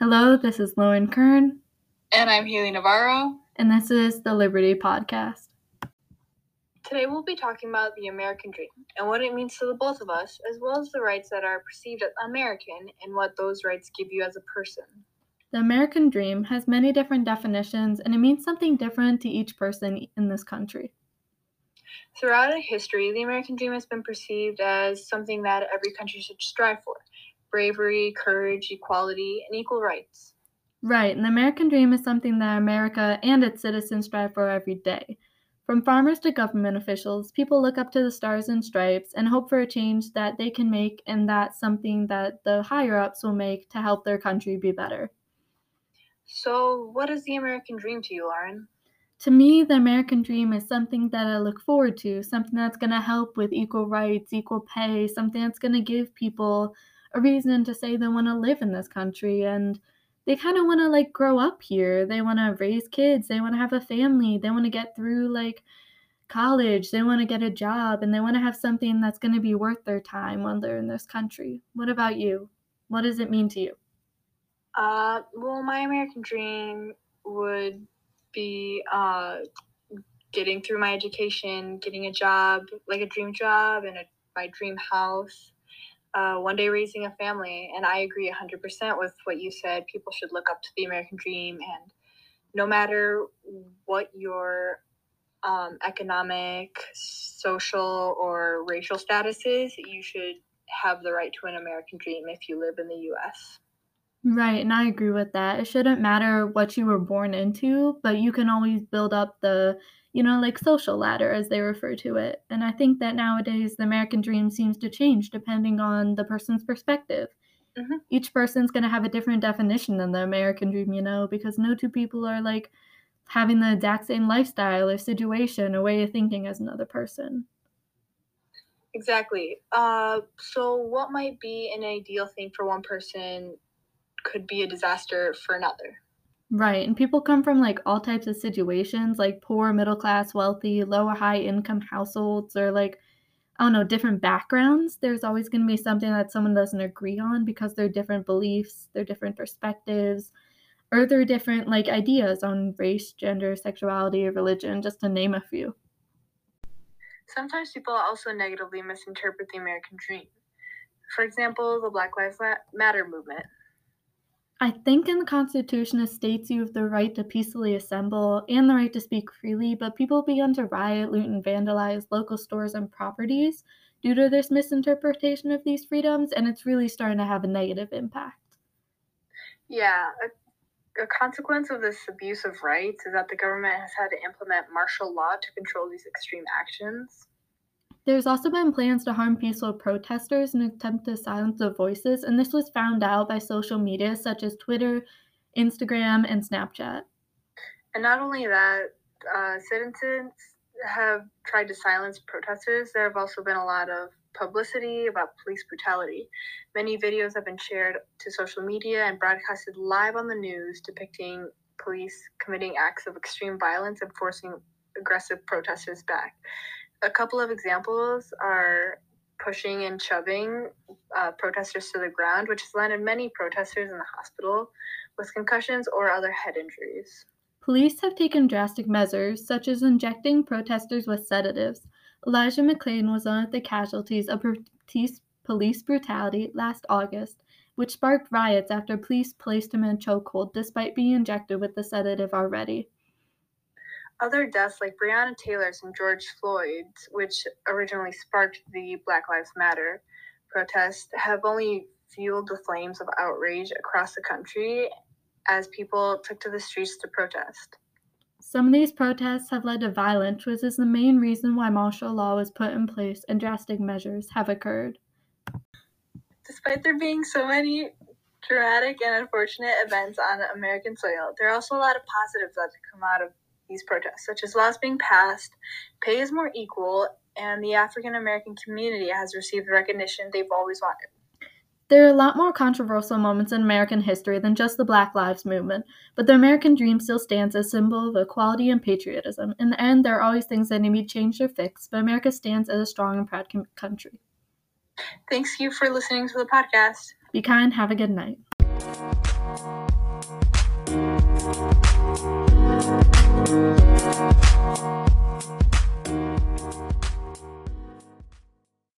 Hello, this is Lauren Kern. And I'm Haley Navarro. And this is the Liberty Podcast. Today we'll be talking about the American dream and what it means to the both of us, as well as the rights that are perceived as American and what those rights give you as a person. The American dream has many different definitions and it means something different to each person in this country. Throughout history, the American dream has been perceived as something that every country should strive for bravery, courage, equality, and equal rights. Right, and the American dream is something that America and its citizens strive for every day. From farmers to government officials, people look up to the stars and stripes and hope for a change that they can make, and that's something that the higher ups will make to help their country be better. So, what is the American dream to you, Lauren? To me, the American dream is something that I look forward to, something that's going to help with equal rights, equal pay, something that's going to give people a reason to say they want to live in this country and they kind of want to like grow up here. They want to raise kids, they want to have a family, they want to get through like college, they want to get a job, and they want to have something that's going to be worth their time while they're in this country. What about you? What does it mean to you? Uh, well, my American dream would be uh, getting through my education, getting a job, like a dream job, and a, my dream house, uh, one day raising a family. And I agree 100% with what you said. People should look up to the American dream. And no matter what your um, economic, social, or racial status is, you should have the right to an American dream if you live in the US. Right, and I agree with that. It shouldn't matter what you were born into, but you can always build up the you know, like social ladder as they refer to it. And I think that nowadays the American dream seems to change depending on the person's perspective. Mm-hmm. Each person's going to have a different definition than the American dream, you know, because no two people are like having the exact same lifestyle or situation or way of thinking as another person. Exactly. Uh, so, what might be an ideal thing for one person could be a disaster for another. Right. And people come from like all types of situations, like poor, middle class, wealthy, low or high income households, or like, I don't know, different backgrounds. There's always going to be something that someone doesn't agree on because they're different beliefs, they're different perspectives, or they're different like ideas on race, gender, sexuality, or religion, just to name a few. Sometimes people also negatively misinterpret the American dream. For example, the Black Lives Matter movement. I think in the Constitution it states you have the right to peacefully assemble and the right to speak freely, but people began to riot, loot, and vandalize local stores and properties due to this misinterpretation of these freedoms, and it's really starting to have a negative impact. Yeah, a, a consequence of this abuse of rights is that the government has had to implement martial law to control these extreme actions. There's also been plans to harm peaceful protesters in an attempt to silence their voices, and this was found out by social media such as Twitter, Instagram, and Snapchat. And not only that, uh, citizens have tried to silence protesters. There have also been a lot of publicity about police brutality. Many videos have been shared to social media and broadcasted live on the news depicting police committing acts of extreme violence and forcing aggressive protesters back a couple of examples are pushing and shoving uh, protesters to the ground, which has landed many protesters in the hospital with concussions or other head injuries. Police have taken drastic measures, such as injecting protesters with sedatives. Elijah McClain was one of the casualties of police brutality last August, which sparked riots after police placed him in a chokehold despite being injected with the sedative already. Other deaths like Breonna Taylor's and George Floyd's, which originally sparked the Black Lives Matter protest, have only fueled the flames of outrage across the country as people took to the streets to protest. Some of these protests have led to violence, which is the main reason why martial law was put in place and drastic measures have occurred. Despite there being so many dramatic and unfortunate events on American soil, there are also a lot of positives that come out of these protests, such as laws being passed, pay is more equal, and the African American community has received the recognition they've always wanted. There are a lot more controversial moments in American history than just the Black Lives Movement, but the American dream still stands as a symbol of equality and patriotism. In the end, there are always things that need to be changed or fixed, but America stands as a strong and proud country. Thanks you for listening to the podcast. Be kind, have a good night.